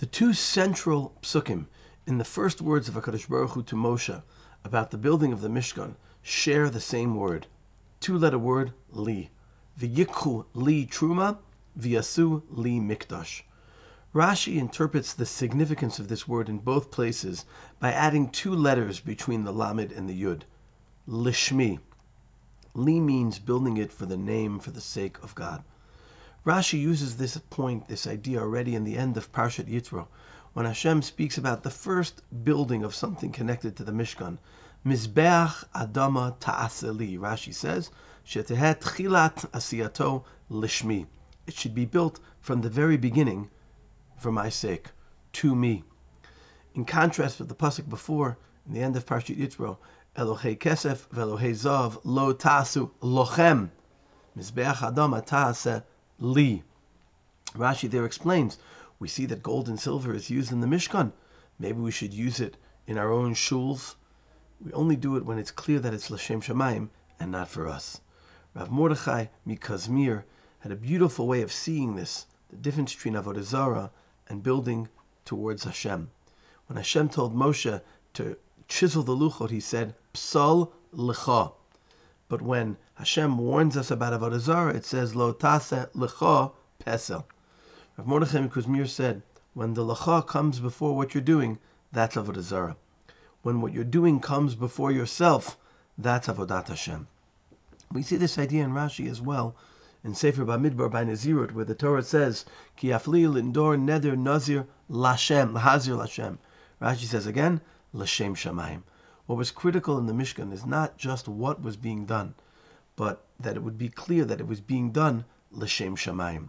The two central psukim in the first words of HaKadosh Baruch Hu to Moshe about the building of the Mishkan share the same word, two-letter word, li. V'yikhu li truma, v'yasu li mikdash. Rashi interprets the significance of this word in both places by adding two letters between the lamed and the yud. Lishmi. Li means building it for the name, for the sake of God. Rashi uses this point, this idea already in the end of Parshat Yitro, when Hashem speaks about the first building of something connected to the Mishkan. Mizbeach Adama Ta'aseli. Rashi says, Shetehet Chilat Asiyato Lishmi. It should be built from the very beginning for my sake, to me. In contrast with the pasuk before, in the end of Parshat Yitro, Elohei Kesef ve'Elohei Zahav lo tasu lochem. Mizbeach Adama Ta'aseh li. Rashi there explains, we see that gold and silver is used in the Mishkan. Maybe we should use it in our own shuls. We only do it when it's clear that it's Lashem Shemaim and not for us. Rav Mordechai Mikazmir had a beautiful way of seeing this, the difference between Avodah Zarah and building towards Hashem. When Hashem told Moshe to chisel the luchot, he said, Psal lecha. But when Hashem warns us about Avodah Zarah, it says Lo tase lecha pesel. Rav Mordechai Kuzmir said, when the lecha comes before what you're doing, that's Avodah Zarah. When what you're doing comes before yourself, that's Avodat Hashem. We see this idea in Rashi as well in Sefer Bamidbar by Nazirut, where the Torah says, Ki afli lindor neder nazir lashem, lahazir lashem. Rashi says again, lashem shamayim. What was critical in the Mishkan is not just what was being done, but that it would be clear that it was being done l'shem shamayim.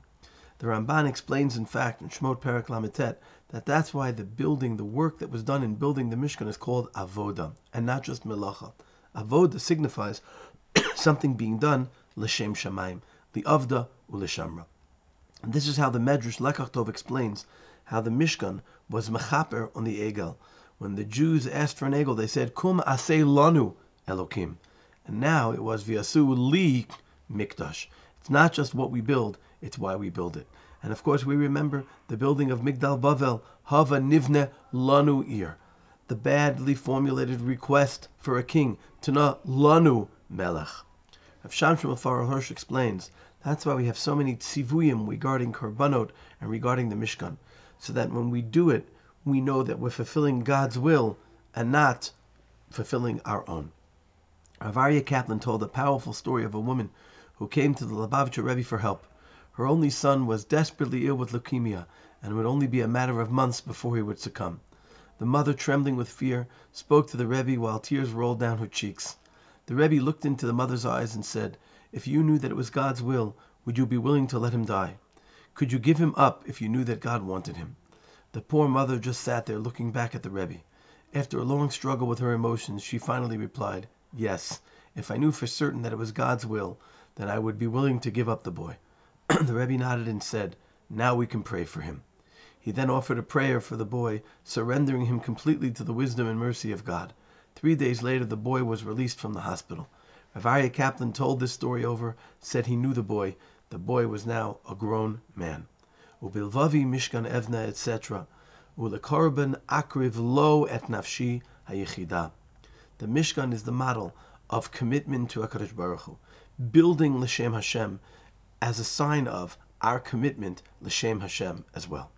The Ramban explains, in fact, in Shmot Perak Lamitet, that that's why the building, the work that was done in building the Mishkan is called avoda, and not just melacha. Avoda signifies something being done l'shem shamayim, the avda u'lishamra. And this is how the Medrash Lekach explains how the Mishkan was mechaper on the Egel, when the Jews asked for an egel, they said, Kum asay lanu Elokim. And now it was V'yasu li mikdash. It's not just what we build, it's why we build it. And of course we remember the building of Migdal Bavel, Hava Nivne Lanu Ir. The badly formulated request for a king, Tana Lanu Melech. Rav Shamshon Raphael Hirsch explains, that's why we have so many tzivuyim regarding Korbanot and regarding the Mishkan, so that when we do it, we know that we're fulfilling God's will and not fulfilling our own. Rav Aryeh Kaplan told a powerful story of a woman who came to the Lubavitcher Rebbe for help. Her only son was desperately ill with leukemia, and it would only be a matter of months before he would succumb. The mother, trembling with fear, spoke to the Rebbe while tears rolled down her cheeks. The Rebbe looked into the mother's eyes and said, If you knew that it was God's will, would you be willing to let him die? Could you give him up if you knew that God wanted him? The poor mother just sat there looking back at the Rebbe. After a long struggle with her emotions, she finally replied, Yes, if I knew for certain that it was God's will, then I would be willing to give up the boy. the Rebbe nodded and said, Now we can pray for him. He then offered a prayer for the boy, surrendering him completely to the wisdom and mercy of God. Three days later, the boy was released from the hospital. Rav Aryeh Kaplan told this story over, said he knew the boy. The boy was now a grown man ubilvavi mishkan evna, etc. Ulekorban akriv lo et nafshi hayichida. The Mishkan is the model of commitment to HaKadosh Baruch Hu, building L'Shem Hashem as a sign of our commitment L'Shem Hashem as well.